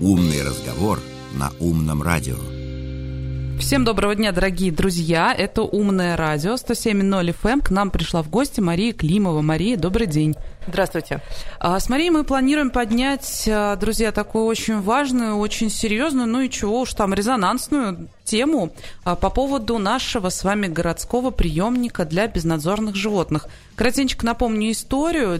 Умный разговор на умном радио. Всем доброго дня, дорогие друзья. Это «Умное радио» 107.0 FM. Эм. К нам пришла в гости Мария Климова. Мария, добрый день. Здравствуйте. А, с Марией мы планируем поднять, а, друзья, такую очень важную, очень серьезную, ну и чего уж там, резонансную тему а, по поводу нашего с вами городского приемника для безнадзорных животных. Кратенько напомню историю.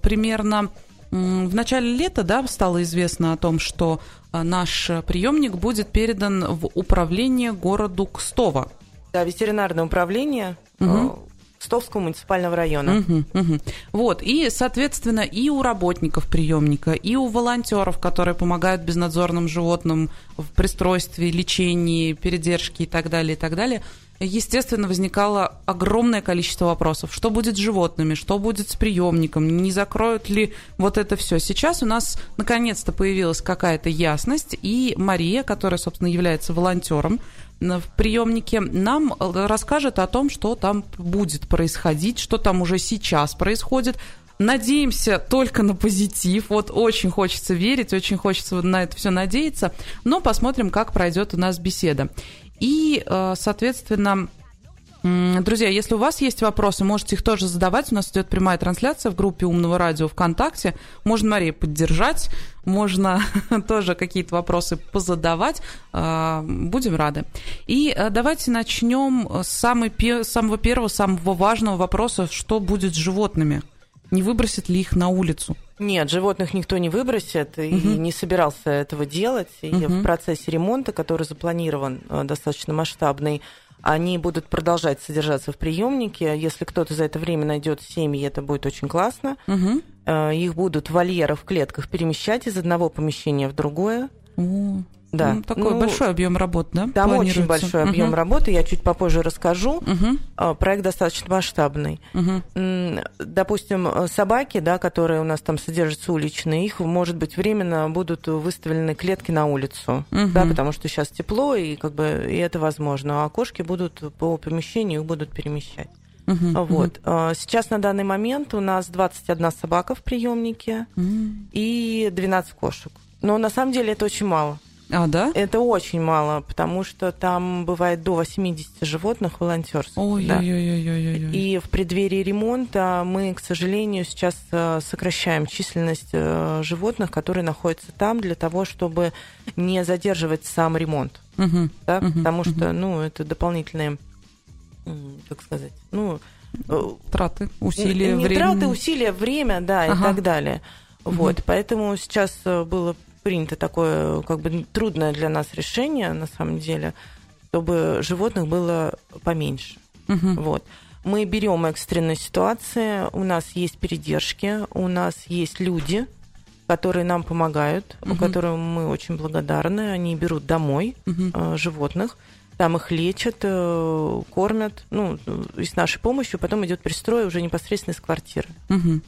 Примерно в начале лета да, стало известно о том, что а, наш приемник будет передан в управление городу Кстово. Да, ветеринарное управление угу. Кстовского муниципального района. Угу, угу. Вот, и, соответственно, и у работников приемника, и у волонтеров, которые помогают безнадзорным животным в пристройстве, лечении, передержке и так далее, и так далее – естественно, возникало огромное количество вопросов. Что будет с животными, что будет с приемником, не закроют ли вот это все. Сейчас у нас наконец-то появилась какая-то ясность, и Мария, которая, собственно, является волонтером в приемнике, нам расскажет о том, что там будет происходить, что там уже сейчас происходит, Надеемся только на позитив. Вот очень хочется верить, очень хочется на это все надеяться. Но посмотрим, как пройдет у нас беседа. И, э, соответственно, Друзья, если у вас есть вопросы, можете их тоже задавать. У нас идет прямая трансляция в группе Умного радио ВКонтакте. Можно Марию поддержать, можно тоже какие-то вопросы позадавать. Э, будем рады. И э, давайте начнем с самой, самого первого, самого важного вопроса, что будет с животными не выбросит ли их на улицу? Нет, животных никто не выбросит и угу. не собирался этого делать. И угу. в процессе ремонта, который запланирован э, достаточно масштабный, они будут продолжать содержаться в приемнике. Если кто-то за это время найдет семьи, это будет очень классно. Угу. Их будут в вольерах, в клетках перемещать из одного помещения в другое. Да. Ну, такой ну, большой объем работ, да? Там очень большой угу. объем работы, я чуть попозже расскажу. Угу. Проект достаточно масштабный. Угу. Допустим, собаки, да, которые у нас там содержатся уличные, их, может быть, временно будут выставлены клетки на улицу, угу. да, потому что сейчас тепло, и как бы и это возможно. А кошки будут по помещению, их будут перемещать. Uh-huh, вот. uh Сейчас на данный момент у нас 21 собака в приемнике uh и 12 кошек. Но на самом деле это очень мало. А, да? Это очень мало, потому что там бывает до 80 животных волонтерских. Ой, да. ой, ой, ой, ой, ой. И в преддверии ремонта мы, к сожалению, сейчас э, сокращаем численность э, животных, которые находятся там, для того, чтобы не задерживать сам ремонт. Угу, да? угу, потому угу. что, ну, это дополнительные, как сказать, ну... Э, траты, усилия, не, время. траты, усилия, время, да, ага. и так далее. Угу. Вот, поэтому сейчас было принято такое как бы трудное для нас решение, на самом деле, чтобы животных было поменьше. Угу. Вот. Мы берем экстренные ситуации, у нас есть передержки, у нас есть люди, которые нам помогают, угу. которым мы очень благодарны. Они берут домой угу. э, животных, там их лечат, э, кормят, ну, и с нашей помощью потом идет пристрой уже непосредственно из квартиры. Угу.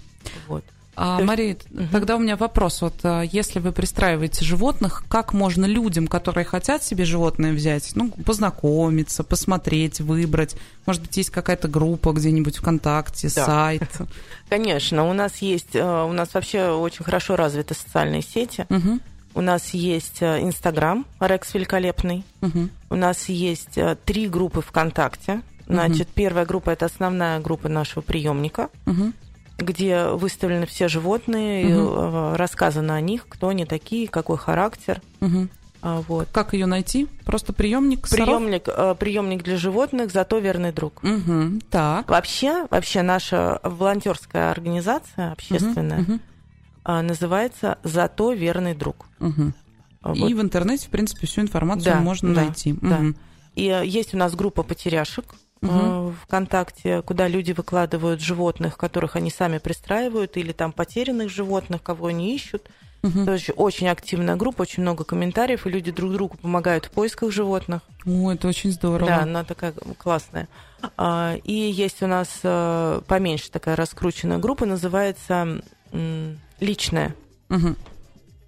Вот. А, Мария, угу. тогда у меня вопрос. Вот а, если вы пристраиваете животных, как можно людям, которые хотят себе животное взять, ну, познакомиться, посмотреть, выбрать? Может быть, есть какая-то группа где-нибудь ВКонтакте, да. сайт? Конечно, у нас есть, э, у нас вообще очень хорошо развиты социальные сети. Угу. У нас есть э, Инстаграм, Рекс Великолепный. Угу. У нас есть э, три группы ВКонтакте. Значит, угу. первая группа это основная группа нашего приемника. Угу где выставлены все животные, угу. рассказано о них, кто они такие, какой характер. Угу. Вот. Как ее найти? Просто приемник приемник, э, приемник для животных, зато верный друг. Угу. Так. Вообще, вообще наша волонтерская организация общественная угу. называется "Зато верный друг". Угу. Вот. И в интернете, в принципе, всю информацию да, можно да, найти. Да. Угу. И есть у нас группа потеряшек угу. ВКонтакте, куда люди выкладывают животных, которых они сами пристраивают, или там потерянных животных, кого они ищут. Угу. Тоже очень активная группа, очень много комментариев, и люди друг другу помогают в поисках животных. О, это очень здорово. Да, она такая классная. А, и есть у нас э, поменьше такая раскрученная группа, называется «Личная». Угу.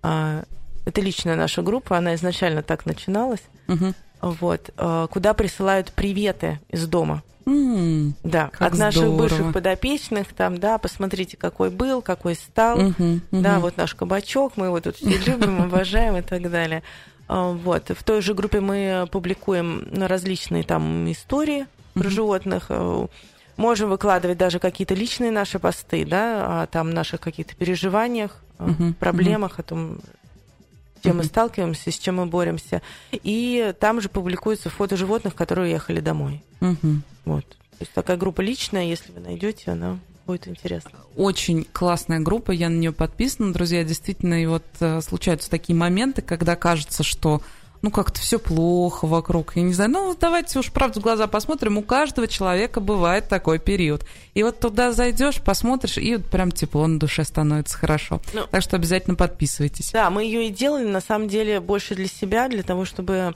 Это личная наша группа, она изначально так начиналась. Угу. Вот, э, куда присылают приветы из дома. М, Да, от наших здорово. бывших подопечных, там, да, посмотрите, какой был, какой стал, мгм, да, мгм. вот наш кабачок, мы его тут все любим, обожаем и так далее. А, Вот, в той же группе мы публикуем различные там истории про Мгм. животных, э, можем выкладывать даже какие-то личные наши посты, да, о там наших каких-то переживаниях, Мгм, проблемах, о том, с чем мы сталкиваемся, с чем мы боремся. И там же публикуются фото животных, которые уехали домой. Вот. То есть такая группа личная, если вы найдете, она будет интересна. Очень классная группа, я на нее подписана, друзья, действительно, и вот э, случаются такие моменты, когда кажется, что ну как-то все плохо вокруг, я не знаю, ну давайте уж правду в глаза посмотрим, у каждого человека бывает такой период. И вот туда зайдешь, посмотришь, и вот прям тепло на душе становится хорошо. Ну, Так что обязательно подписывайтесь. Да, мы ее и делали, на самом деле, больше для себя, для того, чтобы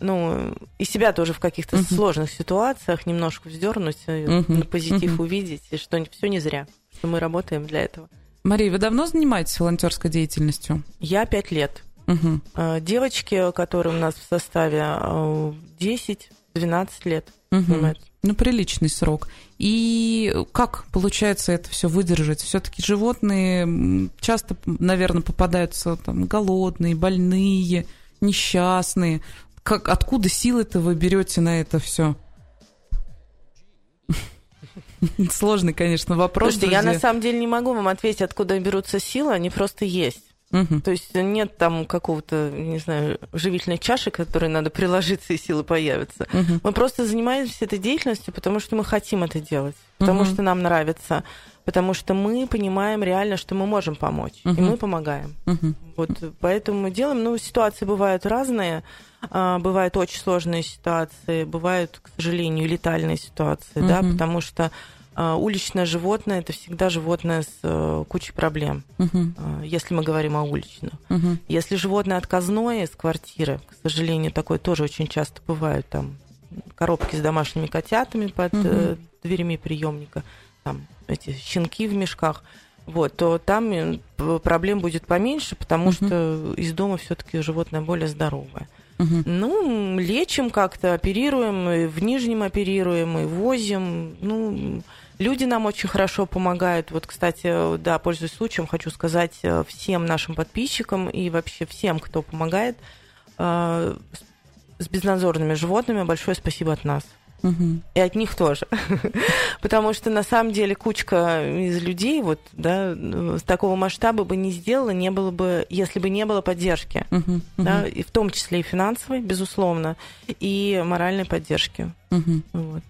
ну, и себя тоже в каких-то Мгм. сложных ситуациях немножко вздернуть, Мгм, на позитив мгм. увидеть, и что все не зря, что мы работаем для этого. Мария, вы давно занимаетесь волонтерской деятельностью? Я пять лет. Э, Девочки, которые у нас в составе, э, 10-12 лет Мгм. занимаются. Ну, приличный срок. И как получается это все выдержать? Все-таки животные часто, наверное, попадаются там голодные, больные, несчастные. Как, откуда силы-то вы берете на это все? Сложный, конечно, вопрос. Слушайте, я друзья. на самом деле не могу вам ответить, откуда берутся силы, они просто есть. Мгм. То есть нет там какого-то, не знаю, живительной чаши, которой надо приложиться, и силы появятся. Мгм. Мы просто занимаемся этой деятельностью, потому что мы хотим это делать, потому Мгм. что нам нравится, потому что мы понимаем реально, что мы можем помочь, и Мгм. мы помогаем. Мгм. Вот поэтому мы делаем. Ну, ситуации бывают разные. А, Бывают очень сложные ситуации, бывают, к сожалению, и летальные ситуации, да, Мгм. потому что уличное животное это всегда животное с э, кучей проблем, а, если мы говорим о уличных. Мгм. Если животное отказное из квартиры, к сожалению, такое тоже очень часто бывает, там коробки с домашними котятами под э, дверями приемника, там эти щенки в мешках, вот, то там э, проблем будет поменьше, потому Мгм. что из дома все-таки животное более здоровое. Мгм. Ну, лечим как-то, оперируем, и в Нижнем оперируем, и возим. Ну, люди нам очень хорошо помогают. Вот, кстати, да, пользуясь случаем, хочу сказать э, всем нашим подписчикам и вообще всем, кто помогает э, с- безнадзорными животными, большое спасибо от нас. Мгм. И от них тоже. Потому что на самом деле кучка из людей вот, да, с такого масштаба бы не сделала, не было бы, если бы не было поддержки Мгм. да, и в том числе и финансовой, безусловно, и моральной поддержки. Мгм. Вот.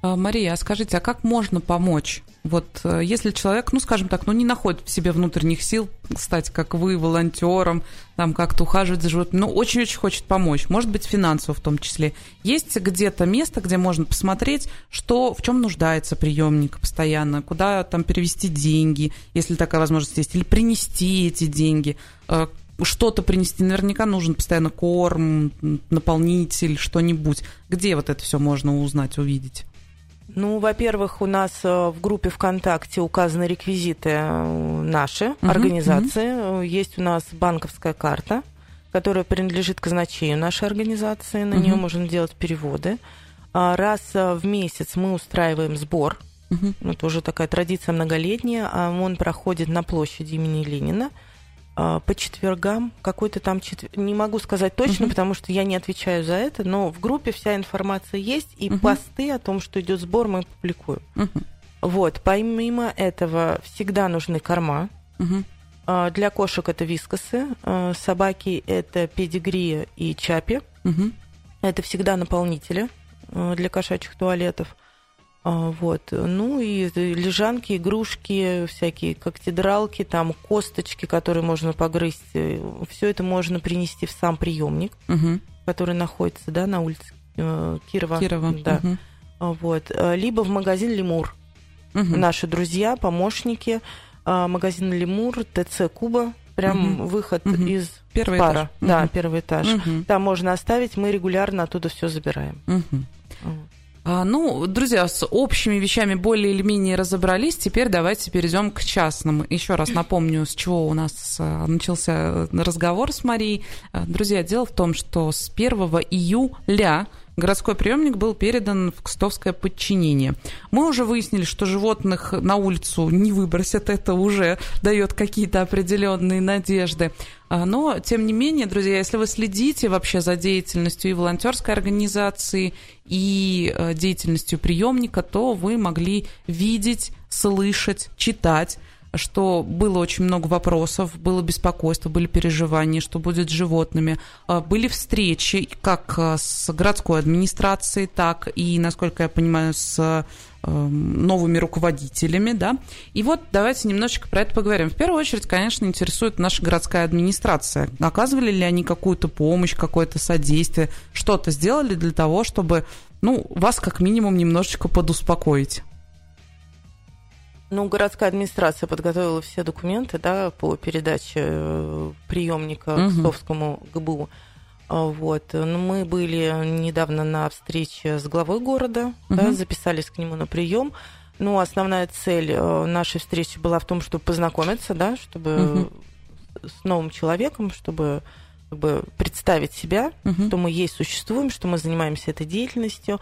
А, Мария, а скажите, а как можно помочь? Вот э, если человек, ну, скажем так, ну, не находит в себе внутренних сил стать, как вы, волонтером, там как-то ухаживать за животными, но очень-очень хочет помочь, может быть, финансово в том числе. Есть где-то место, где можно посмотреть, что, в чем нуждается приемник постоянно, куда там перевести деньги, если такая возможность есть, или принести эти деньги, э, что-то принести. Наверняка нужен постоянно корм, наполнитель, что-нибудь. Где вот это все можно узнать, увидеть? Ну, во-первых, у нас э, в группе ВКонтакте указаны реквизиты э, наши, Мгм, организации. Э, Есть у нас банковская карта, которая принадлежит казначею нашей организации. На Мгм. нее можно делать переводы. А Раз э, в месяц мы устраиваем сбор. Мгм. Это уже такая традиция многолетняя. а Он проходит на площади имени Ленина. А, По четвергам какой-то там четверг... Не могу сказать точно, Мгм. потому что я не отвечаю за это, но в группе вся информация есть, и Мгм. посты о том, что идет сбор, мы публикуем. Мгм. Вот, помимо этого, всегда нужны корма. А, Для кошек это вискосы, а, собаки это педигри и чапи. Мгм. Это всегда наполнители для кошачьих туалетов. А, Вот. Ну и лежанки, игрушки, всякие когтедралки, там косточки, которые можно погрызть. Все это можно принести в сам приемник, Мгм. который находится да, на улице э, Кирова. Кирова. Да. А, Вот. Э, Либо в магазин Лемур. Мгм. Наши друзья, помощники. а, Магазин Лемур, ТЦ Куба. Прям Мгм. выход Мгм. из Первый пара. этаж. Да, Мгм. первый этаж. Мгм. Там можно оставить, мы регулярно оттуда все забираем. Мгм. Вот. А, ну, друзья, с общими вещами более или менее разобрались. Теперь давайте перейдем к частным. Еще раз напомню, с чего у нас а, начался разговор с Марией. А, друзья, дело в том, что с 1 июля городской приемник был передан в кстовское подчинение. Мы уже выяснили, что животных на улицу не выбросят, это уже дает какие-то определенные надежды. А, но, тем не менее, друзья, если вы следите вообще за деятельностью и волонтерской организации, и э, деятельностью приемника, то вы могли видеть, слышать, читать что было очень много вопросов, было беспокойство, были переживания, что будет с животными. А, были встречи как а, с городской администрацией, так и, насколько я понимаю, с эм, новыми руководителями, да. И вот давайте немножечко про это поговорим. В первую очередь, конечно, интересует наша городская администрация. Оказывали ли они какую-то помощь, какое-то содействие, что-то сделали для того, чтобы, ну, вас как минимум немножечко подуспокоить? Ну, городская администрация подготовила все документы да, по передаче э, приемника угу. к Совскому ГБУ. А, вот. Ну, мы были недавно на встрече с главой города, угу. да, записались к нему на прием. Ну, основная цель э, нашей встречи была в том, чтобы познакомиться, да, чтобы угу. с новым человеком, чтобы чтобы представить себя, угу. что мы есть, существуем, что мы занимаемся этой деятельностью.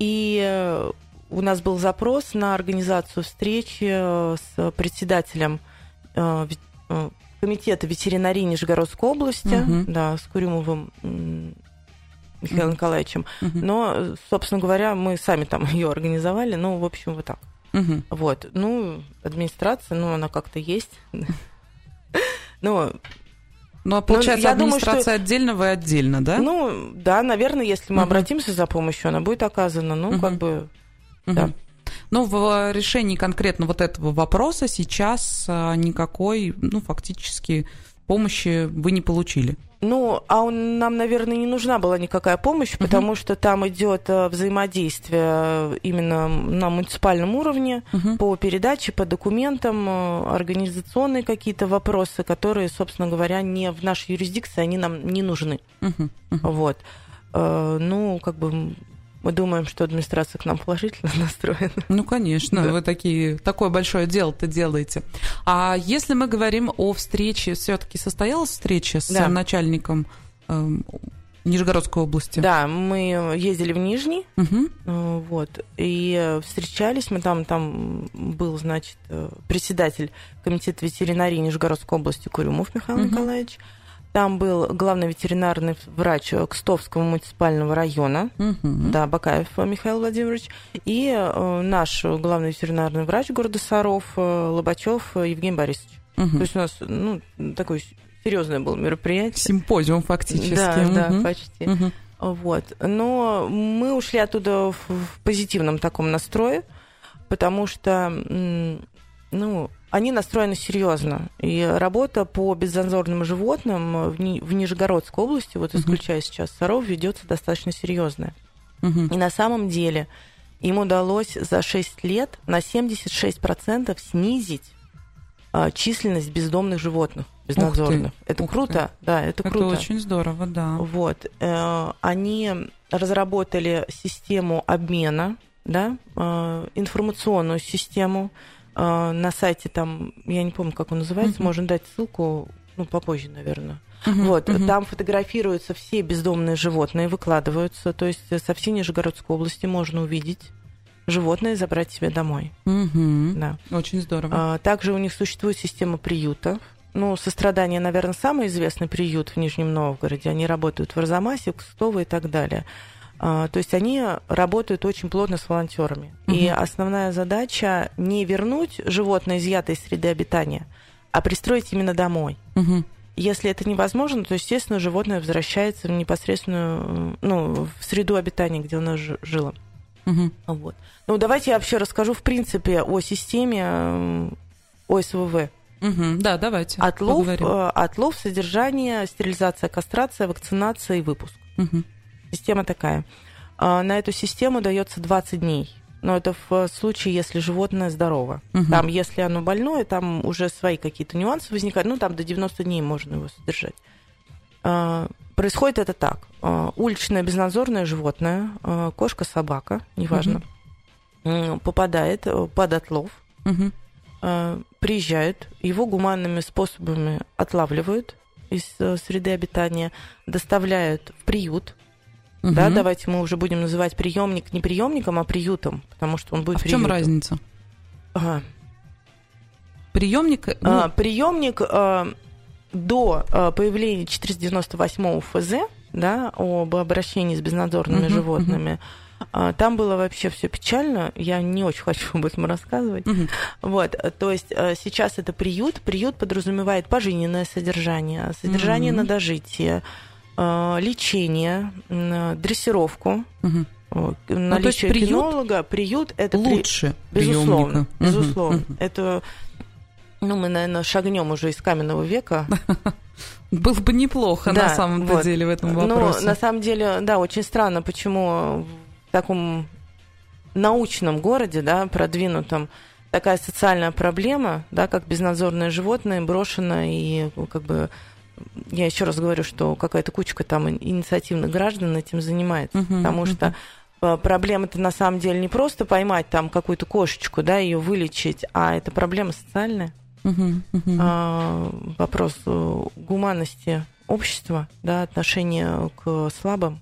И э, у нас был запрос на организацию встречи э, с председателем э, э, комитета ветеринарии Нижегородской области, угу. да, с Курюмовым Михаилом Николаевичем. Угу. Но, собственно говоря, мы сами там ее организовали, ну, в общем, вот так. Угу. Вот. Ну, администрация, ну, она как-то есть. Ну, ну, а получается, ну, администрация думаю, что... отдельно, вы отдельно, да? Ну, да, наверное, если мы uh обратимся за помощью, она будет оказана. Ну, uh как бы да. Но в решении конкретно вот этого вопроса сейчас а, никакой, ну, фактически помощи вы не получили. Ну, а он, нам, наверное, не нужна была никакая помощь, uh-huh. потому что там идет э, взаимодействие именно на муниципальном уровне uh-huh. по передаче, по документам, э, организационные какие-то вопросы, которые, собственно говоря, не в нашей юрисдикции, они нам не нужны. Uh-huh. Uh-huh. Вот. Э, ну, как бы мы думаем, что администрация к нам положительно настроена. Ну, конечно, да. вы такие, такое большое дело-то делаете. А если мы говорим о встрече, все-таки состоялась встреча с да. начальником э, Нижегородской области? Да, мы ездили в Нижний, угу. вот, и встречались, мы там, там был, значит, э, председатель комитета ветеринарии Нижегородской области Курюмов Михаил угу. Николаевич, там был главный ветеринарный врач Кстовского муниципального района, угу. да, Бакаев Михаил Владимирович, и э, наш главный ветеринарный врач города Саров э, Лобачев Евгений Борисович. Угу. То есть у нас ну, такое серьезное было мероприятие. Симпозиум фактически. Да, угу. да, почти. Угу. Вот. Но мы ушли оттуда в, в позитивном таком настрое, потому что, ну, они настроены серьезно. И работа по беззанзорным животным в, Ни- в Нижегородской области, вот исключая uh-huh. сейчас Саров, ведется достаточно серьезная. Uh-huh. И на самом деле им удалось за 6 лет на 76% снизить а, численность бездомных животных безнадзорных. Это Ух круто, ты. да, это, это круто. Это очень здорово, да. Вот, э, они разработали систему обмена, да, э, информационную систему на сайте там, я не помню, как он называется, uh-huh. можно дать ссылку, ну, попозже, наверное. Uh-huh, вот, uh-huh. там фотографируются все бездомные животные, выкладываются, то есть со всей Нижегородской области можно увидеть животное и забрать себе домой. Uh-huh. Да. Очень здорово. А, также у них существует система приюта. Ну, сострадание, наверное, самый известный приют в Нижнем Новгороде. Они работают в Арзамасе, Кстово и так далее. А, то есть они работают очень плотно с волонтерами. Угу. И основная задача не вернуть животное изъятое из среды обитания, а пристроить именно домой. Угу. Если это невозможно, то, естественно, животное возвращается в непосредственную, ну, в среду обитания, где оно жило. Угу. Вот. Ну, давайте я вообще расскажу, в принципе, о системе ОСВВ. Угу, да, давайте. Отлов, поговорим. Э, отлов, содержание, стерилизация, кастрация, вакцинация и выпуск. Угу. Система такая. А, на эту систему дается 20 дней. Но это в случае, если животное здорово. Угу. Там, если оно больное, там уже свои какие-то нюансы возникают. Ну, там до 90 дней можно его содержать. А, происходит это так. Уличное безнадзорное животное, кошка, собака, неважно, угу. попадает под отлов, угу. приезжают, его гуманными способами отлавливают из среды обитания, доставляют в приют, Угу. Да, давайте мы уже будем называть приемник не приемником, а приютом, потому что он будет. А в чем разница? Ага. Приемник. Ну... А, приемник а, до а, появления 498 ФЗ, да, об обращении с безнадзорными угу, животными. Угу. Там было вообще все печально. Я не очень хочу об этом рассказывать. Угу. Вот, то есть а, сейчас это приют. Приют подразумевает пожизненное содержание, содержание угу. на дожитие Э, лечение, дрессировку. Угу. Наличие ну, приют кинолога, приют это лучше, при... безусловно, приемника. безусловно. Угу. Это, ну, мы, наверное, шагнем уже из каменного века. Было бы неплохо да, на самом вот. деле в этом вопросе. Ну, на самом деле, да, очень странно, почему в таком научном городе, да, продвинутом, такая социальная проблема, да, как безнадзорное животное брошено и как бы я еще раз говорю, что какая-то кучка там инициативных граждан этим занимается, uh-huh, потому uh-huh. что проблема-то на самом деле не просто поймать там какую-то кошечку, да, ее вылечить, а это проблема социальная. Uh-huh, uh-huh. А, вопрос э, гуманности общества, да, отношения к слабым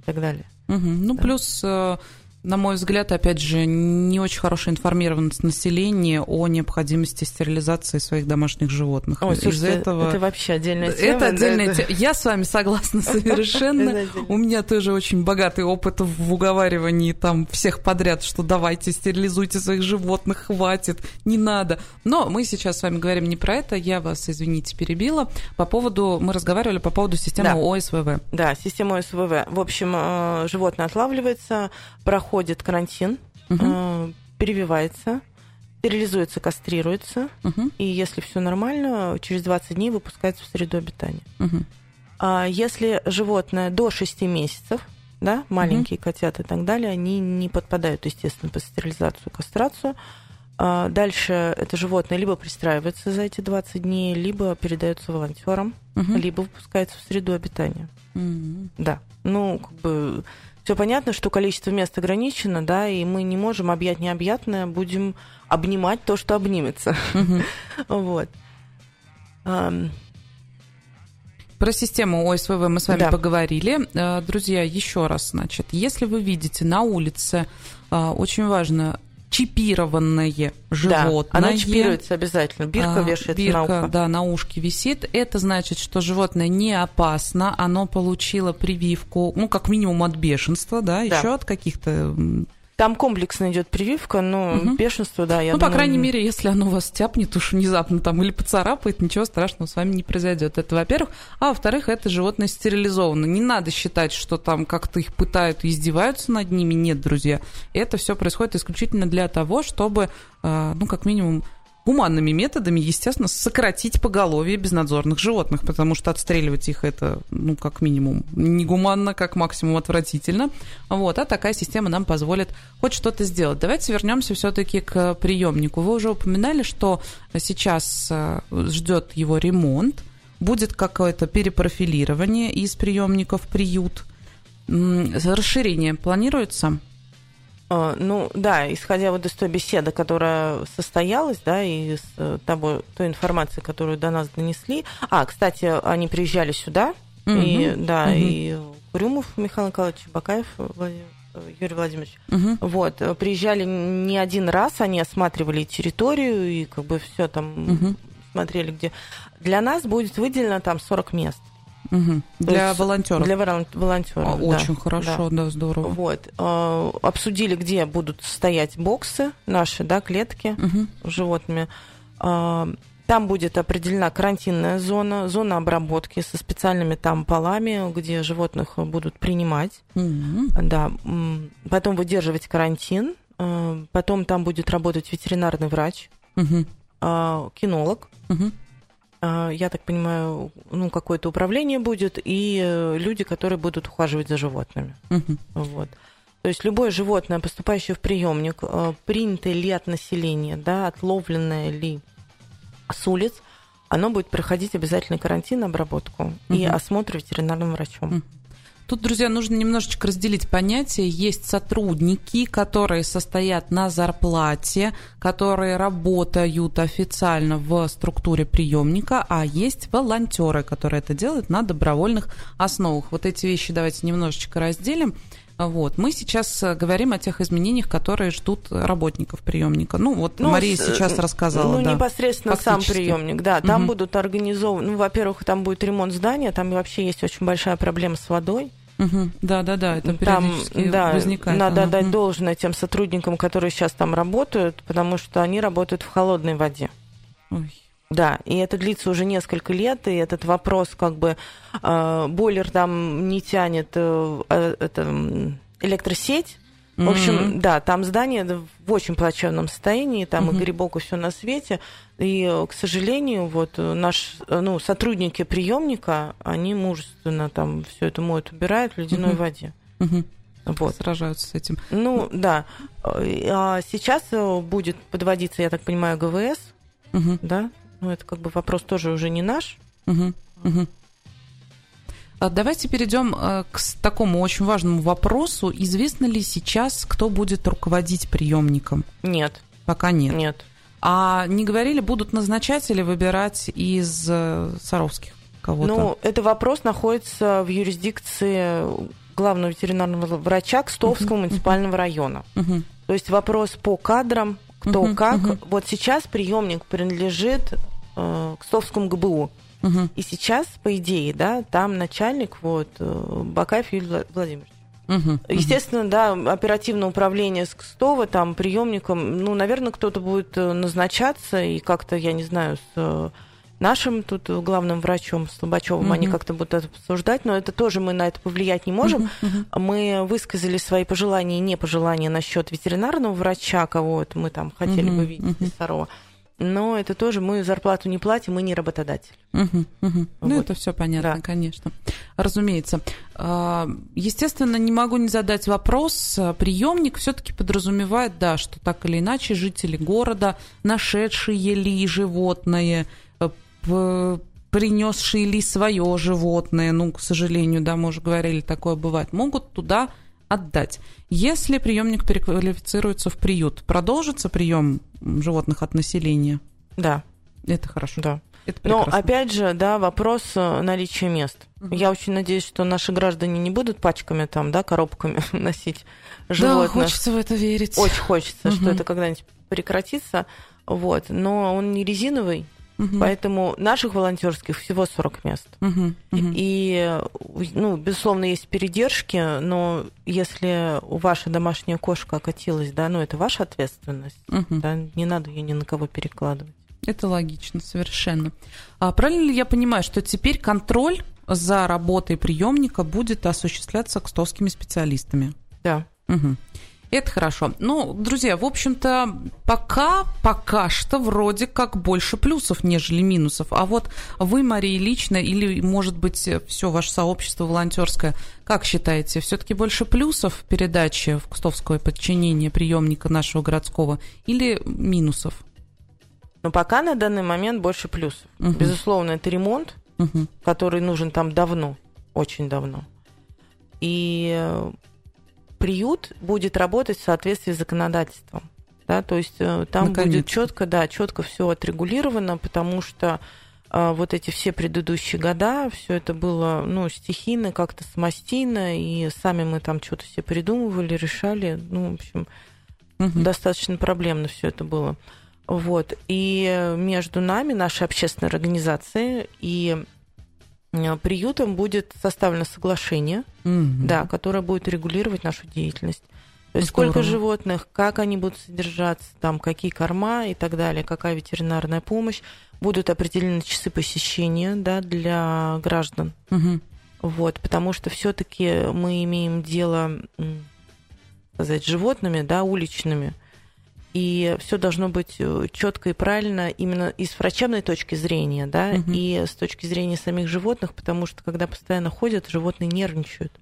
и так далее. Uh-huh. Ну, да. плюс э, на мой взгляд, опять же, не очень хорошая информированность населения о необходимости стерилизации своих домашних животных. Ой, слушайте, этого... это вообще отдельная тема. Это отдельная да, тема. Да. Я с вами согласна совершенно. У меня тоже очень богатый опыт в уговаривании там всех подряд, что давайте стерилизуйте своих животных, хватит, не надо. Но мы сейчас с вами говорим не про это, я вас, извините, перебила. По поводу, мы разговаривали по поводу системы да. ОСВВ. Да, система ОСВВ. В общем, э, животное отлавливается, проходит проходит карантин, угу. э, перевивается, стерилизуется, кастрируется, угу. и если все нормально, через 20 дней выпускается в среду обитания. Угу. А если животное до 6 месяцев, да, маленькие угу. котята и так далее, они не подпадают, естественно, под стерилизацию, кастрацию. А дальше это животное либо пристраивается за эти 20 дней, либо передается волонтерам, угу. либо выпускается в среду обитания. Угу. Да. Ну, как бы все понятно, что количество мест ограничено, да, и мы не можем объять необъятное, будем обнимать то, что обнимется. Вот. Про систему ОСВВ мы с вами да. поговорили. Э, друзья, еще раз, значит, если вы видите на улице, э, очень важно, чипированное животное. Да, оно чипируется обязательно. Бирка а, вешается бирка, на ухо. Да, на ушке висит. Это значит, что животное не опасно, оно получило прививку, ну, как минимум от бешенства, да, да. еще от каких-то там комплексно идет прививка, но угу. бешенство, да, я Ну, думаю... по крайней мере, если оно вас тяпнет уж внезапно там или поцарапает, ничего страшного с вами не произойдет. Это, во-первых. А во-вторых, это животное стерилизовано. Не надо считать, что там как-то их пытают и издеваются над ними. Нет, друзья. Это все происходит исключительно для того, чтобы, э, ну, как минимум, гуманными методами, естественно, сократить поголовье безнадзорных животных, потому что отстреливать их это, ну, как минимум, негуманно, как максимум отвратительно. Вот, а такая система нам позволит хоть что-то сделать. Давайте вернемся все-таки к приемнику. Вы уже упоминали, что сейчас э, ждет его ремонт, будет какое-то перепрофилирование из приемника в приют. Расширение планируется? А, ну, да, исходя вот из той беседы, которая состоялась, да, и из э, того, той информации, которую до нас донесли. А, кстати, они приезжали сюда, угу. и, да, угу. и Курюмов Михаил Николаевич, Бакаев Владимир, Юрий Владимирович. Угу. Вот, приезжали не один раз, они осматривали территорию и как бы все там угу. смотрели, где. Для нас будет выделено там 40 мест. Угу. Для волонтеров. Для волонтеров. А, да, очень хорошо, да. да, здорово. Вот. А, обсудили, где будут стоять боксы наши, да, клетки угу. с животными. А, там будет определена карантинная зона, зона обработки со специальными там полами, где животных будут принимать. Угу. Да. Потом выдерживать карантин. Потом там будет работать ветеринарный врач, угу. кинолог. Угу я так понимаю, ну, какое-то управление будет, и э, люди, которые будут ухаживать за животными. Угу. Вот. То есть любое животное, поступающее в приемник, э, принятое ли от населения, да, отловленное ли с улиц, оно будет проходить обязательный карантин, обработку угу. и осмотр ветеринарным врачом. Тут, друзья, нужно немножечко разделить понятия. Есть сотрудники, которые состоят на зарплате, которые работают официально в структуре приемника, а есть волонтеры, которые это делают на добровольных основах. Вот эти вещи давайте немножечко разделим. Вот. Мы сейчас э, говорим о тех изменениях, которые ждут работников приемника. Ну, вот ну, Мария с, сейчас рассказала. Ну, да, непосредственно сам приемник, да. Там угу. будут организованы, ну, во-первых, там будет ремонт здания, там вообще есть очень большая проблема с водой. Угу. Да, да, да, это периодически там, да, возникает. Надо отдать угу. должное тем сотрудникам, которые сейчас там работают, потому что они работают в холодной воде. Ой. Да, и это длится уже несколько лет, и этот вопрос, как бы, э, бойлер там не тянет э, э это, электросеть. В общем, mm-hmm. да, там здание в очень плачевном состоянии, там mm-hmm. и грибок, и все на свете. И, к сожалению, вот наш, ну, сотрудники приемника, они мужественно там все это моют, убирают в ледяной mm-hmm. воде. Mm-hmm. Вот. Сражаются с этим. Ну, да. А сейчас будет подводиться, я так понимаю, ГВС, угу. да, ну, это как бы вопрос тоже уже не наш. Угу, угу. Давайте перейдем э, к такому очень важному вопросу. Известно ли сейчас, кто будет руководить приемником? Нет. Пока нет. Нет. А не говорили, будут назначать или выбирать из э, Саровских кого-то? Ну, это вопрос находится в юрисдикции главного ветеринарного врача Кстовского uh-huh. муниципального района. Uh-huh. То есть вопрос по кадрам, кто uh-huh. как. Uh-huh. Вот сейчас приемник принадлежит э, к Совскому ГБУ. Угу. И сейчас, по идее, да, там начальник вот э, Бакаев Юрий Владимирович. Угу, Естественно, да, оперативное управление с Кстова, там, приемником, ну, наверное, кто-то будет э, назначаться, и как-то, я не знаю, с э, нашим тут главным врачом Слобачевым угу. они как-то будут это обсуждать, но это тоже мы на это повлиять не можем. Угу. Мы высказали свои пожелания и не пожелания насчет ветеринарного врача, кого вот мы там хотели угу. бы видеть из Сарова но это тоже мы зарплату не платим, мы не работодатель. Угу, угу. Вот. Ну, это все понятно, да. конечно. Разумеется. А, естественно, не могу не задать вопрос. Приемник все-таки подразумевает, да, что так или иначе жители города, нашедшие ли животное, э, принесшие ли свое животное, ну, к сожалению, да, мы уже говорили, такое бывает, могут туда отдать. Если приемник переквалифицируется в приют, продолжится прием животных от населения? Да. Это хорошо. Да. Это Но опять же, да, вопрос э, наличия мест. Угу. Я очень надеюсь, что наши граждане не будут пачками там, да, коробками носить животных. Да, хочется в это верить. Очень хочется, угу. что это когда-нибудь прекратится. Вот. Но он не резиновый, Угу. Поэтому наших волонтерских всего 40 мест. Угу. Угу. И, ну, безусловно, есть передержки, но если у ваша домашняя кошка окатилась, да, ну, это ваша ответственность. Угу. Да, не надо ее ни на кого перекладывать. Это логично, совершенно. А правильно ли я понимаю, что теперь контроль за работой приемника будет осуществляться кстовскими специалистами? Да. Угу. Это хорошо. Ну, друзья, в общем-то, пока, пока что вроде как больше плюсов, нежели минусов. А вот вы, Мария, лично, или, может быть, все ваше сообщество волонтерское, как считаете, все-таки больше плюсов передачи в Кустовское подчинение приемника нашего городского или минусов? Ну, пока на данный момент больше плюсов. Угу. Безусловно, это ремонт, угу. который нужен там давно, очень давно. И приют будет работать в соответствии с законодательством. Да, то есть э, там Наконец. будет четко, да, четко все отрегулировано, потому что э, вот эти все предыдущие года, все это было, ну, стихийно, как-то самостийно, и сами мы там что-то все придумывали, решали, ну, в общем, угу. достаточно проблемно все это было. Вот. И между нами, нашей общественной организацией и Э, приютом будет составлено соглашение, угу. да, которое будет регулировать нашу деятельность. То есть Здорово. сколько животных, как они будут содержаться, там, какие корма и так далее, какая ветеринарная помощь. Будут определены часы посещения да, для граждан. Угу. Вот, потому что все-таки мы имеем дело сказать, с животными, да, уличными. И все должно быть э, четко и правильно именно и с врачебной точки зрения, да, угу. и с точки зрения самих животных, потому что когда постоянно ходят, животные нервничают.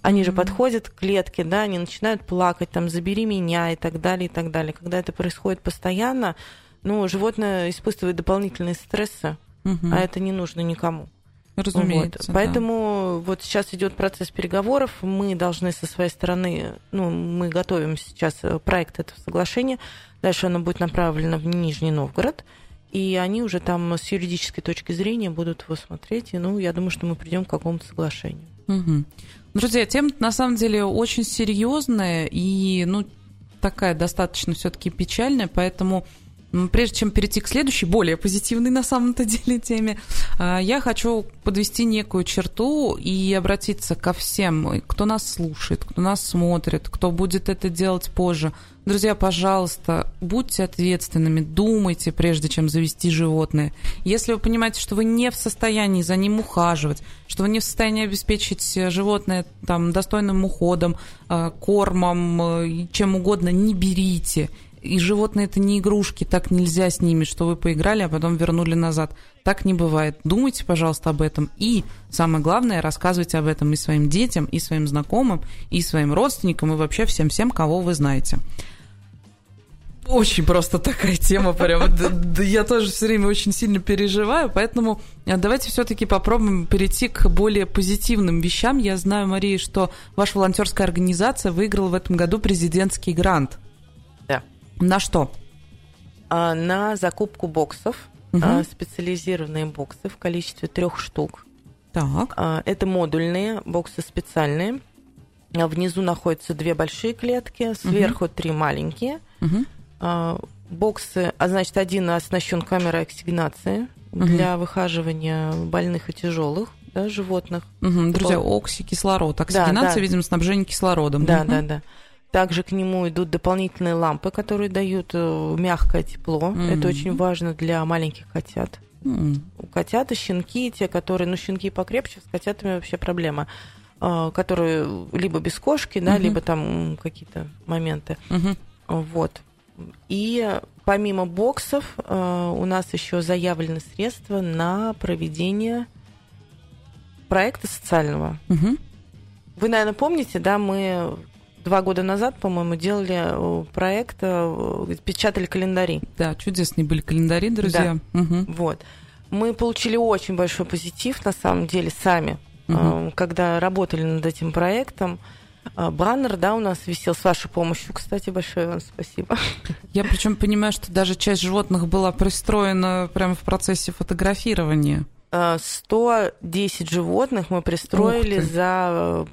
Они же подходят к клетке, да, они начинают плакать, там, забери меня и так далее, и так далее. Когда это происходит постоянно, ну, животное испытывает дополнительные стрессы. угу. а это не нужно никому. Разумеется. Вот. Поэтому да. вот сейчас идет процесс переговоров. Мы должны со своей стороны, ну, мы готовим сейчас э, проект этого соглашения. Дальше оно будет направлено в Нижний Новгород. И они уже там с юридической точки зрения будут его смотреть. И, ну, я думаю, что мы придем к какому-то соглашению. Угу. Друзья, тема на самом деле очень серьезная и, ну, такая достаточно все-таки печальная, поэтому Прежде чем перейти к следующей, более позитивной на самом-то деле теме, а, я хочу подвести некую черту и обратиться ко всем, кто нас слушает, кто нас смотрит, кто будет это делать позже. Друзья, пожалуйста, будьте ответственными, думайте, прежде чем завести животное. Если вы понимаете, что вы не в состоянии за ним ухаживать, что вы не в состоянии обеспечить животное там, достойным уходом, а, кормом, э, чем угодно, не берите – и животные это не игрушки, так нельзя с ними, что вы поиграли, а потом вернули назад. Так не бывает. Думайте, пожалуйста, об этом. И самое главное, рассказывайте об этом и своим детям, и своим знакомым, и своим родственникам, и вообще всем-всем, кого вы знаете. Очень просто такая тема, прям. Я тоже все время очень сильно переживаю, поэтому а, давайте все-таки попробуем перейти к более позитивным вещам. Я знаю, Мария, что ваша волонтерская организация выиграла в этом году президентский грант. На что? А, на закупку боксов, угу. а, специализированные боксы в количестве трех штук. Так. А, это модульные боксы специальные. А внизу находятся две большие клетки, сверху угу. три маленькие. Угу. А, боксы, а значит, один оснащен камерой оксигенации угу. для выхаживания больных и тяжелых да, животных. Угу. Друзья, окси, кислород. Оксигенация, да, да. видимо, снабжение кислородом. Да, угу. да, да. Также к нему идут дополнительные лампы, которые дают э, мягкое тепло. Mm-hmm. Это очень важно для маленьких котят. Mm-hmm. У котят и щенки, те, которые, ну, щенки покрепче, с котятами вообще проблема, э, которые либо без кошки, да, mm-hmm. либо там какие-то моменты. Mm-hmm. Вот. И помимо боксов э, у нас еще заявлены средства на проведение проекта социального. Угу. Вы, наверное, помните, да, мы два года назад, по-моему, делали э, проект, э, печатали календари. Да, чудесные были календари, друзья. Да. Угу. Вот. Мы получили очень большой позитив, на самом деле, сами, угу. когда работали над этим проектом. Баннер, да, у нас висел с вашей помощью. Кстати, большое вам спасибо. Я причем понимаю, что даже часть животных была пристроена прямо в процессе фотографирования. 110 животных мы пристроили за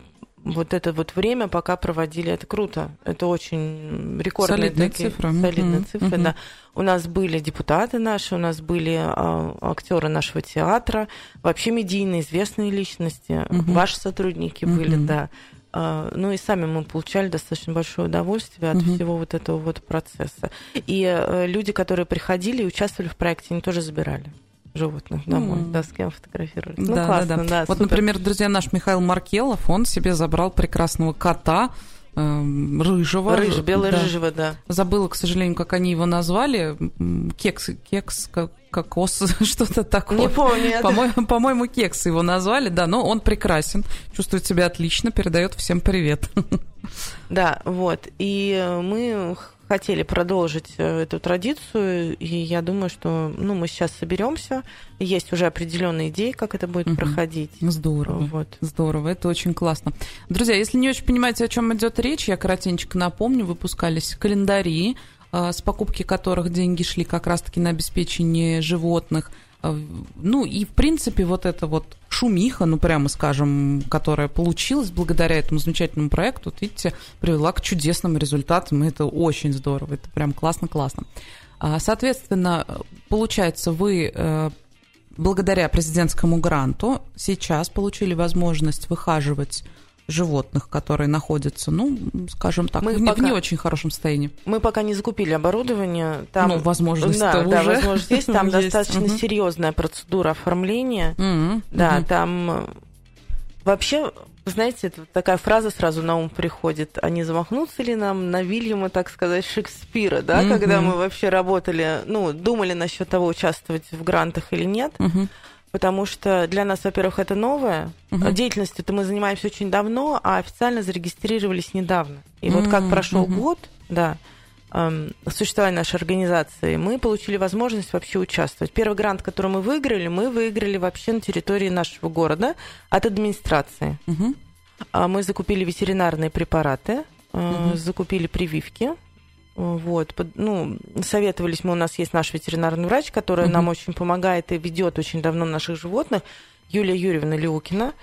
вот это вот время, пока проводили, это круто. Это очень рекордные солидные такие, цифры. Солидные uh-huh. цифры, uh-huh. да. У нас были депутаты наши, у нас были а, актеры нашего театра, вообще медийные известные личности, uh-huh. ваши сотрудники uh-huh. были, да. А, ну и сами мы получали достаточно большое удовольствие от uh-huh. всего вот этого вот процесса. И э, люди, которые приходили и участвовали в проекте, они тоже забирали животных домой, mm. да, с кем фотографировались. Ну, да, классно, да, да. да вот, супер. например, друзья, наш Михаил Маркелов, он себе забрал прекрасного кота, эм, рыжего. Рыж, бело-рыжего, да. да. Забыла, к сожалению, как они его назвали. Кекс, кекс, кокос, что-то такое. Не помню. По-моему, по-моему, кекс его назвали, да, но он прекрасен, чувствует себя отлично, передает всем привет. Да, вот. И мы хотели продолжить э, эту традицию, и я думаю, что ну, мы сейчас соберемся. Есть уже определенные идеи, как это будет угу. проходить. Здорово. Вот. Здорово, это очень классно. Друзья, если не очень понимаете, о чем идет речь, я коротенько напомню, выпускались календари, э, с покупки которых деньги шли как раз-таки на обеспечение животных – ну и, в принципе, вот эта вот шумиха, ну, прямо скажем, которая получилась благодаря этому замечательному проекту, вот видите, привела к чудесным результатам, это очень здорово, это прям классно-классно. А, соответственно, получается, вы э, благодаря президентскому гранту сейчас получили возможность выхаживать животных, которые находятся, ну, скажем так, мы в, пока, не очень хорошем состоянии. Мы пока не закупили оборудование. Там, ну, возможность да, уже. Да, возможность есть. Там есть. достаточно угу. серьезная процедура оформления. Угу. Да, угу. там вообще знаете, такая фраза сразу на ум приходит. А не замахнуться ли нам на Вильяма, так сказать, Шекспира, да, mm когда мы вообще работали, ну, думали насчет того, участвовать в грантах или нет. mm потому что для нас, во-первых, это новое. Угу. Деятельностью это мы занимаемся очень давно, а официально зарегистрировались недавно. И угу, вот как прошел угу. год, да, существования нашей организации, мы получили возможность вообще участвовать. Первый грант, который мы выиграли, мы выиграли вообще на территории нашего города от администрации. Угу. Мы закупили ветеринарные препараты, угу. закупили прививки. Вот, ну, советовались мы, у нас есть наш ветеринарный врач, который угу. нам очень помогает и ведет очень давно наших животных, Юлия Юрьевна Леукина.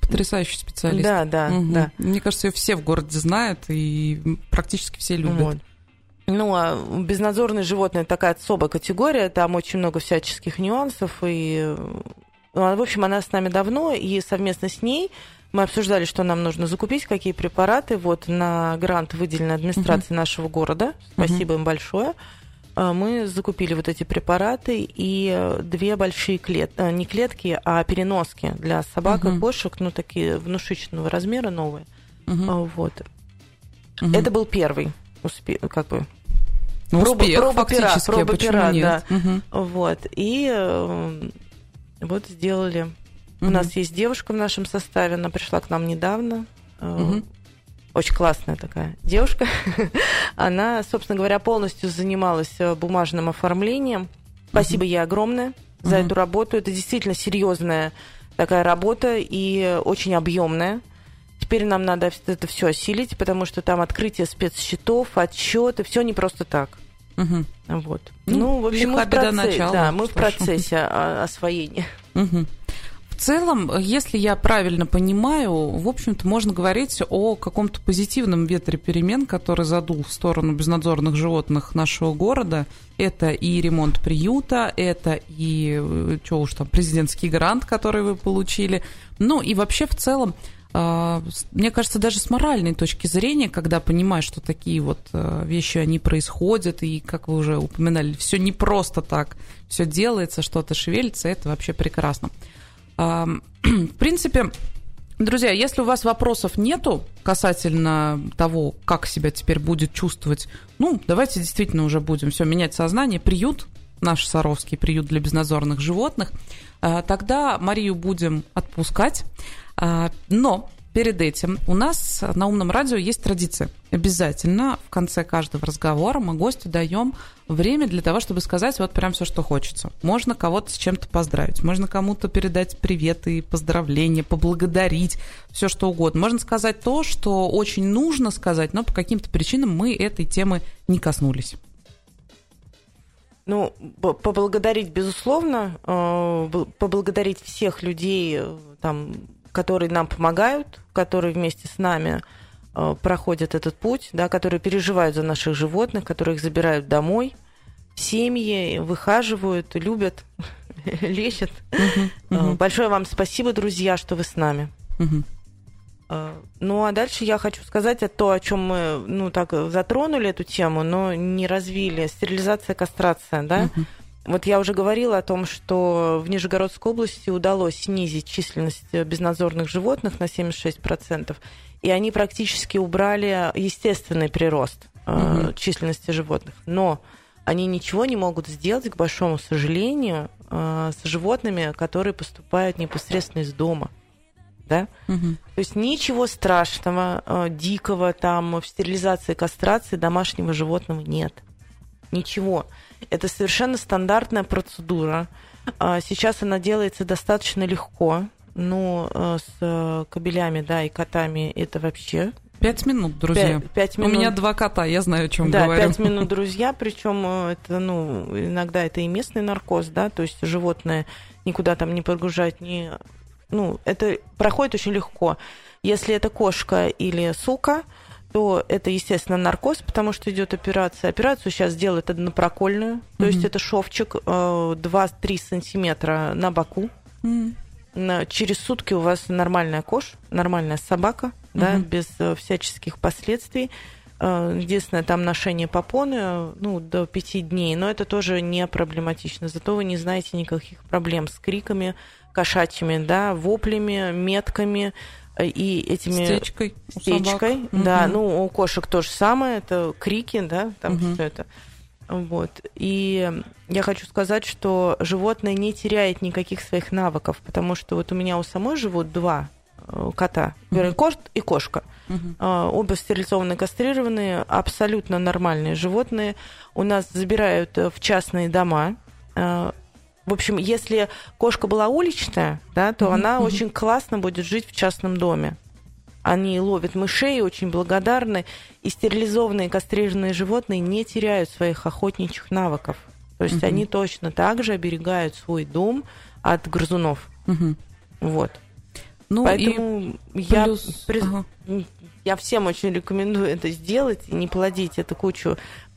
Потрясающий специалист. Да, да, угу. да. Мне кажется, ее все в городе знают и практически все любят. Вот. Ну, а безнадзорные животные такая особая категория, там очень много всяческих нюансов, и, ну, в общем, она с нами давно, и совместно с ней мы обсуждали, что нам нужно закупить, какие препараты. Вот на грант выделенной администрации uh-huh. нашего города. Спасибо uh-huh. им большое. А, мы закупили вот эти препараты и две большие клетки, а, не клетки, а переноски для собак uh-huh. и кошек, ну, такие внушительного размера новые. Uh-huh. Вот. Uh-huh. Это был первый успех, как бы ну, проба, успех, проба пера, проба пера, нет? да. Угу. Вот. И э, вот сделали. У нас есть девушка в нашем составе, она пришла к нам недавно. Угу. Очень классная такая девушка. она, собственно говоря, полностью занималась э, бумажным оформлением. Спасибо ей огромное за эту работу. Это действительно серьезная такая работа и очень объемная. Теперь нам надо это все осилить, потому что там открытие спецсчетов, отчеты, все не просто так. Угу. Вот. Ну, ну, в общем, мы в, процессе, да, мы в процессе освоения. Угу. Целом, если я правильно понимаю, в общем-то, можно говорить о каком-то позитивном ветре перемен, который задул в сторону безнадзорных животных нашего города. Это и ремонт приюта, это и, э, что уж там, президентский грант, который вы получили. Ну и вообще в целом а, мне кажется, даже с моральной точки зрения, когда понимаешь, что такие вот э, вещи, они происходят, и, как вы уже упоминали, все не просто так, все делается, что-то шевелится, это вообще прекрасно. В принципе, Друзья, если у вас вопросов нету касательно того, как себя теперь будет чувствовать, ну, давайте действительно уже будем все менять сознание. Приют, наш Саровский приют для безнадзорных животных, а, тогда Марию будем отпускать. А, но перед этим у нас на умном радио есть традиция. Обязательно в конце каждого разговора мы гостю даем время для того, чтобы сказать вот прям все, что хочется. Можно кого-то с чем-то поздравить, можно кому-то передать приветы, поздравления, поблагодарить, все что угодно. Можно сказать то, что очень нужно сказать, но по каким-то причинам мы этой темы не коснулись. Ну, поблагодарить, безусловно, э, поблагодарить всех людей, э, там, которые нам помогают, которые вместе с нами э, проходят этот путь, да, которые переживают за наших животных, которые их забирают домой, семьи, выхаживают, любят, лечат. Большое вам спасибо, друзья, что вы с нами. Ну, а дальше я хочу сказать о то, о чем мы, ну, так затронули эту тему, но не развили. Стерилизация, кастрация, да? Вот я уже говорила о том, что в Нижегородской области удалось снизить численность безнадзорных животных на 76%, и они практически убрали естественный прирост угу. численности животных. Но они ничего не могут сделать, к большому сожалению, э, с животными, которые поступают непосредственно из дома. Да? Угу. То есть ничего страшного, э, дикого там в стерилизации, кастрации домашнего животного нет. Ничего. Это совершенно стандартная процедура. А, сейчас она делается достаточно легко. Ну, э, с э, кабелями, да, и котами это вообще Пять минут, друзья. Пять, пять минут. У меня два кота, я знаю, о чем да, говорю. Да, пять минут, друзья. Причем э, это, ну, иногда это и местный наркоз, да, то есть животное никуда там не прогружать, не, ну, это проходит очень легко. Если это кошка или сука, то это, естественно, наркоз, потому что идет операция. Операцию сейчас делают однопрокольную, mm-hmm. то есть это шовчик 2-3 э, сантиметра на боку. Mm-hmm. Через сутки у вас нормальная кожа, нормальная собака, mm-hmm. да, без э, всяческих последствий. Э, единственное, там ношение попоны ну, до 5 дней, но это тоже не проблематично. Зато вы не знаете никаких проблем с криками кошачьими, да, воплями, метками, и этими... Стечкой. Стечкой, да. Угу. Ну, у кошек то же самое, это крики, да, там угу. все это. Вот. И я хочу сказать, что животное не теряет никаких своих навыков, потому что вот у меня у самой живут два кота, вернее, кот и кошка. Угу. Оба стерилизованные, кастрированные, абсолютно нормальные животные. У нас забирают в частные дома. В общем, если кошка была уличная, да, то угу, она очень классно будет жить в частном доме. Они ловят мышей, очень благодарны. И стерилизованные кастрированные животные не теряют своих охотничьих навыков. То есть угу. они точно так же оберегают свой дом от грызунов. Угу. Вот. Ну, Поэтому я, плюс... приз... ага. я всем очень рекомендую это сделать и не плодить эту кучу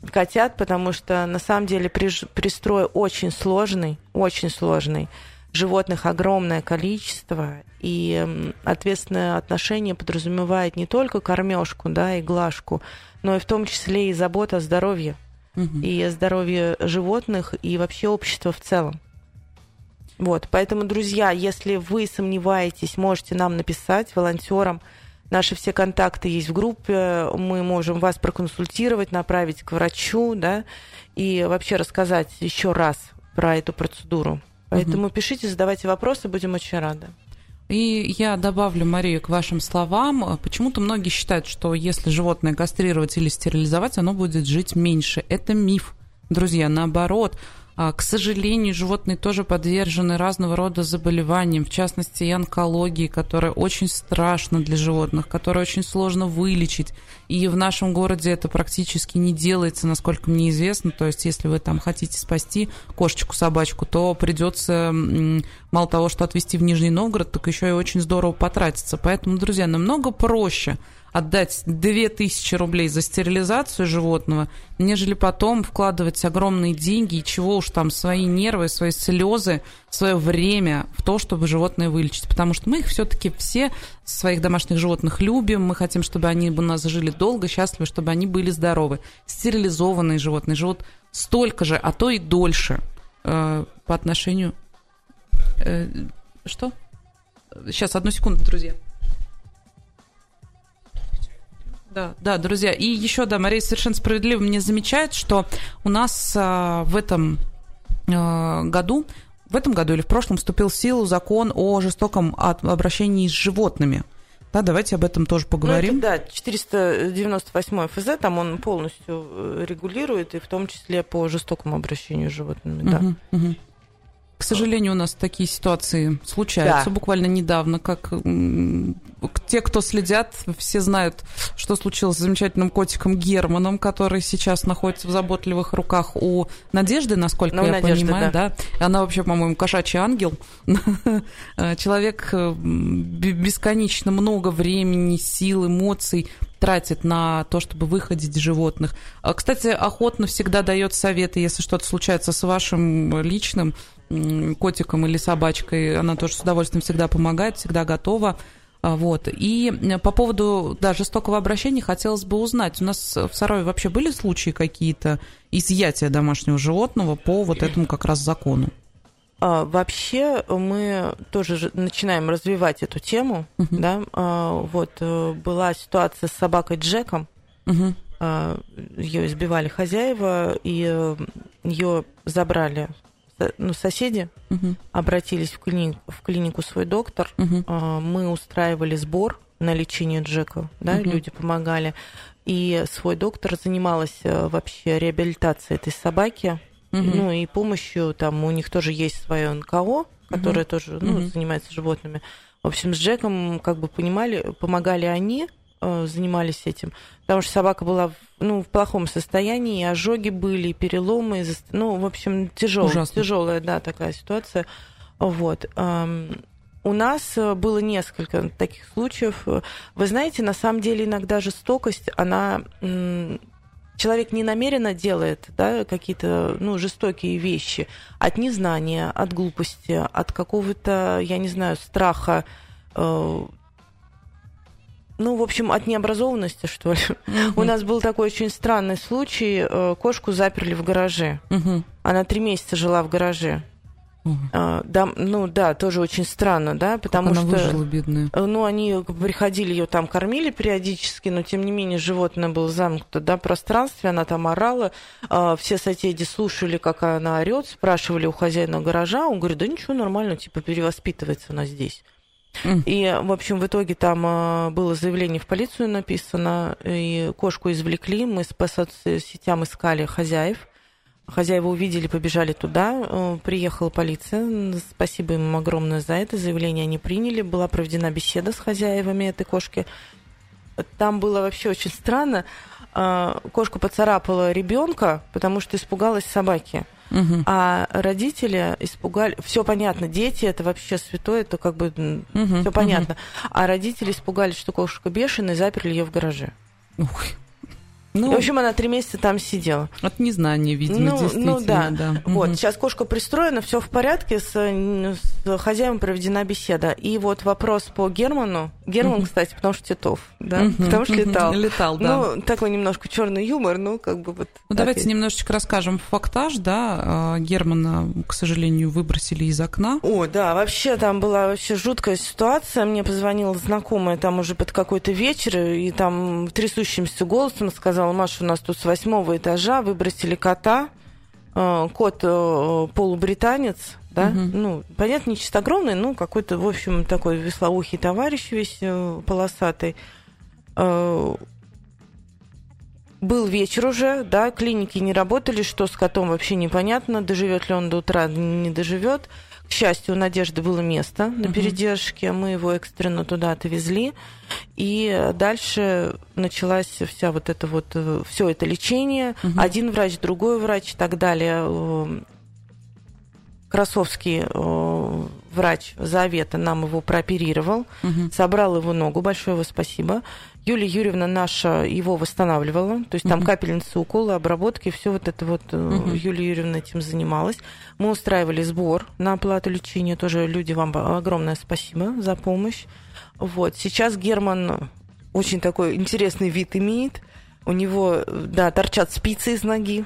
котят, потому что на самом деле пристрой очень сложный, очень сложный. Животных огромное количество, и ответственное отношение подразумевает не только кормежку, да, и глажку, но и в том числе и забота о здоровье, угу. и о здоровье животных, и вообще общества в целом. Вот, поэтому, друзья, если вы сомневаетесь, можете нам написать волонтерам. Наши все контакты есть в группе, мы можем вас проконсультировать, направить к врачу, да, и вообще рассказать еще раз про эту процедуру. Поэтому угу. пишите, задавайте вопросы, будем очень рады. И я добавлю, Марию, к вашим словам. Почему-то многие считают, что если животное кастрировать или стерилизовать, оно будет жить меньше. Это миф. Друзья, наоборот, к сожалению, животные тоже подвержены разного рода заболеваниям, в частности и онкологии, которая очень страшна для животных, которую очень сложно вылечить. И в нашем городе это практически не делается, насколько мне известно. То есть, если вы там хотите спасти кошечку, собачку, то придется мало того, что отвезти в Нижний Новгород, так еще и очень здорово потратиться. Поэтому, друзья, намного проще отдать 2000 рублей за стерилизацию животного, нежели потом вкладывать огромные деньги и чего уж там свои нервы, свои слезы, свое время в то, чтобы животное вылечить. Потому что мы их все-таки все своих домашних животных любим, мы хотим, чтобы они у нас жили долго, счастливы, чтобы они были здоровы. Стерилизованные животные живут столько же, а то и дольше э, по отношению... Э, что? Сейчас, одну секунду, друзья. Да, да, друзья. И еще, да, Мария совершенно справедливо мне замечает, что у нас а, в этом а, году, в этом году или в прошлом вступил в силу закон о жестоком обращении с животными. Да, давайте об этом тоже поговорим. Ну, это, да, 498 ФЗ, там он полностью э, регулирует, и в том числе по жестокому обращению с животными, да. Угу, угу. К сожалению, у нас такие ситуации случаются да. буквально недавно, как те, кто следят, все знают, что случилось с замечательным котиком Германом, который сейчас находится в заботливых руках у Надежды, насколько ну, я Надежды, понимаю, да. да. Она вообще, по-моему, кошачий ангел. Человек бесконечно много времени, сил, эмоций тратит на то, чтобы выходить животных. А, кстати, охотно всегда дает советы, если что-то случается с вашим личным котиком или собачкой, она тоже с удовольствием всегда помогает, всегда готова. А, вот. И по поводу да, жестокого обращения хотелось бы узнать, у нас в Сарове вообще были случаи какие-то изъятия домашнего животного по вот этому как раз закону? А, вообще мы тоже начинаем развивать эту тему. Uh-huh. Да? А, вот э, была ситуация с собакой Джеком. Uh-huh. Ее избивали хозяева, и э, ее забрали ну, соседи угу. обратились в, клиник, в клинику свой доктор. Угу. Мы устраивали сбор на лечение Джека, да, угу. люди помогали. И свой доктор занималась э, вообще реабилитацией этой собаки. Угу. Ну и помощью, там у них тоже есть свое НКО, которое угу. тоже ну, угу. занимается животными. В общем, с Джеком, как бы понимали, помогали они, Э, занимались этим, потому что собака была в, ну, в плохом состоянии, ожоги были, переломы, ну, в общем, тяжелая, тяжелая, да, такая ситуация. Вот. У нас э, было несколько таких случаев. Вы знаете, на самом деле иногда жестокость, она человек не намеренно делает да, какие-то ну, жестокие вещи от незнания, от глупости, от какого-то, я не знаю, страха, э, ну, в общем, от необразованности, что ли. У нас был такой очень странный случай. Э, кошку заперли в гараже. Она три месяца жила в гараже. Uh-huh. А, да, ну да, тоже очень странно, да, потому как что она выжила, бедная. Э, ну они приходили ее там кормили периодически, но тем не менее животное было замкнуто, да, пространстве, она там орала, а, все соседи слушали, как она орет, спрашивали у хозяина гаража, он говорит, да ничего нормально, типа перевоспитывается она здесь. И, в общем, в итоге там э, было заявление в полицию написано, и кошку извлекли, мы по соцсетям искали хозяев. Хозяева увидели, побежали туда, э, приехала полиция, спасибо им огромное за это, заявление. Они приняли, была проведена беседа с хозяевами этой кошки. Там было вообще очень странно, э, кошка поцарапала ребенка, потому что испугалась собаки. Угу. А родители испугали. Все понятно, дети это вообще святое, это как бы угу, все понятно. Угу. А родители испугались, что кошка бешеная, и заперли ее в гараже. Ух. Ну, в общем, она три месяца там сидела. От незнания, видимо, ну, действительно. Ну да. да. Вот, угу. сейчас кошка пристроена, все в порядке, с, с хозяином проведена беседа. И вот вопрос по Герману. Герман, угу. кстати, потому что Титов, да? Угу. Потому что летал. Летал, да. Ну, такой немножко черный юмор, ну, как бы вот. Ну, давайте немножечко расскажем фактаж, да. А, Германа, к сожалению, выбросили из окна. О, да, вообще там была вообще жуткая ситуация. Мне позвонила знакомая там уже под какой-то вечер, и там трясущимся голосом сказала, сказала, Маша, у нас тут с восьмого этажа выбросили кота. Э, кот э, полубританец, да, угу. ну, понятно, не чистогромный, ну, какой-то, в общем, такой веслоухий товарищ весь э, полосатый. Был вечер уже, да, клиники не работали, что с котом вообще непонятно, доживет ли он до утра, не доживет. К счастью, у Надежды было место на передержке, мы его экстренно туда отвезли, и дальше началась вся вот это вот, э, все это лечение, угу. один врач, другой врач и так далее. Красовский э, врач Завета нам его прооперировал, угу. собрал его ногу, большое его спасибо. Юлия Юрьевна наша его восстанавливала, то есть угу. там капельницы, уколы, обработки, все вот это вот угу. Юлия Юрьевна этим занималась. Мы устраивали сбор на оплату лечения, тоже люди вам огромное спасибо за помощь. Вот сейчас Герман очень такой интересный вид имеет. У него, да, торчат спицы из ноги.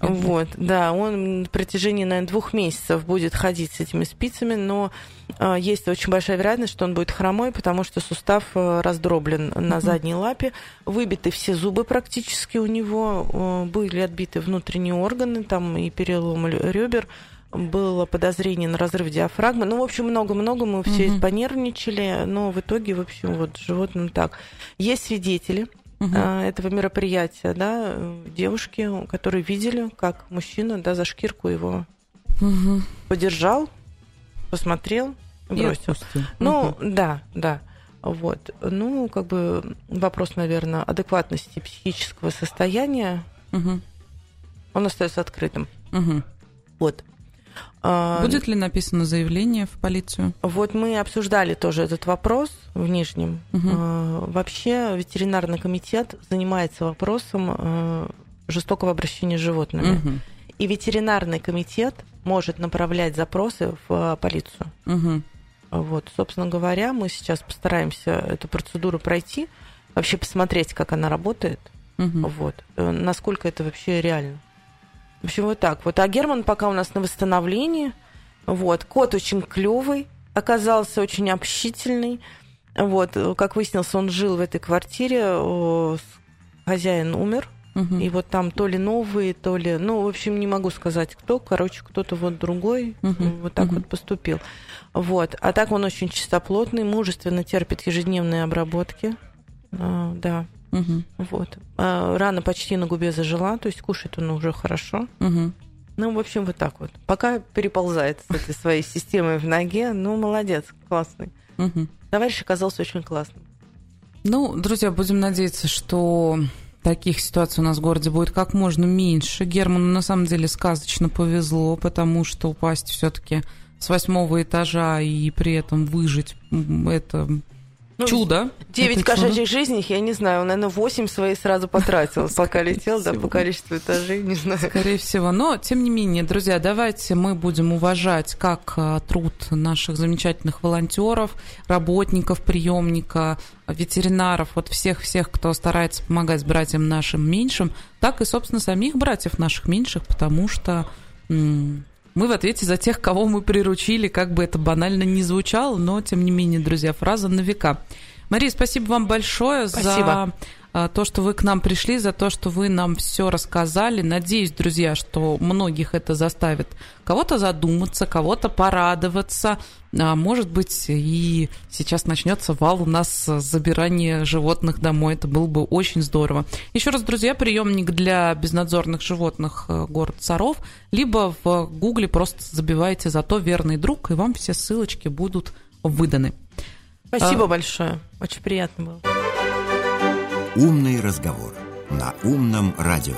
Вот, да, он на протяжении, наверное, двух месяцев будет ходить с этими спицами, но э, есть очень большая вероятность, что он будет хромой, потому что сустав э, раздроблен на задней лапе, выбиты все зубы практически у него, э, были отбиты внутренние органы, там и перелом ребер, было подозрение на разрыв диафрагмы. Ну, в общем, много-много мы все mm понервничали, но в итоге, в общем, вот животным так. Есть свидетели, угу. этого мероприятия, да, девушки, которые видели, как мужчина, да, за шкирку его угу. подержал, посмотрел и бросил. Ну, угу. да, да. Вот. Ну, как бы вопрос, наверное, адекватности психического состояния, угу. он остается открытым. Угу. Вот. А, Будет ли написано заявление в полицию? Вот мы обсуждали тоже этот вопрос в Нижнем. Угу. Вообще ветеринарный комитет занимается вопросом э, жестокого обращения с животными. Угу. И ветеринарный комитет может направлять запросы в полицию. Угу. Вот, собственно говоря, мы сейчас постараемся эту процедуру пройти, вообще посмотреть, как она работает, угу. вот, э, насколько это вообще реально. В общем, вот так вот. А Герман пока у нас на восстановлении. Вот. Кот очень клевый, оказался очень общительный. Вот. Как выяснилось, он жил в этой квартире, хозяин умер. Угу. И вот там то ли новые, то ли... Ну, в общем, не могу сказать, кто. Короче, кто-то вот другой угу. вот так угу. вот поступил. Вот. А так он очень чистоплотный, мужественно терпит ежедневные обработки. А, да. Угу. Вот. А рана почти на губе зажила, то есть кушает он уже хорошо. Угу. Ну, в общем, вот так вот. Пока переползает с этой своей системой в ноге, ну, молодец, классный. Угу. Товарищ оказался очень классным. Ну, друзья, будем надеяться, что таких ситуаций у нас в городе будет как можно меньше. Герману на самом деле сказочно повезло, потому что упасть все-таки с восьмого этажа и при этом выжить это ну, чудо. Девять кошачьих жизней, я не знаю, он, наверное, восемь свои сразу потратил, пока летел, да, по количеству этажей, не знаю. Скорее всего. Но, тем не менее, друзья, давайте мы будем уважать как а, труд наших замечательных волонтеров, работников приемника, ветеринаров, вот всех-всех, кто старается помогать братьям нашим меньшим, так и, собственно, самих братьев наших меньших, потому что мы в ответе за тех, кого мы приручили, как бы это банально не звучало, но, тем не менее, друзья, фраза на века. Мария, спасибо вам большое спасибо. за то, что вы к нам пришли, за то, что вы нам все рассказали. Надеюсь, друзья, что многих это заставит кого-то задуматься, кого-то порадоваться. А может быть, и сейчас начнется вал у нас забирания животных домой. Это было бы очень здорово. Еще раз, друзья, приемник для безнадзорных животных э, город Саров. Либо в гугле просто забивайте «Зато верный друг», и вам все ссылочки будут выданы. Спасибо а... большое. Очень приятно было. Умный разговор на умном радио.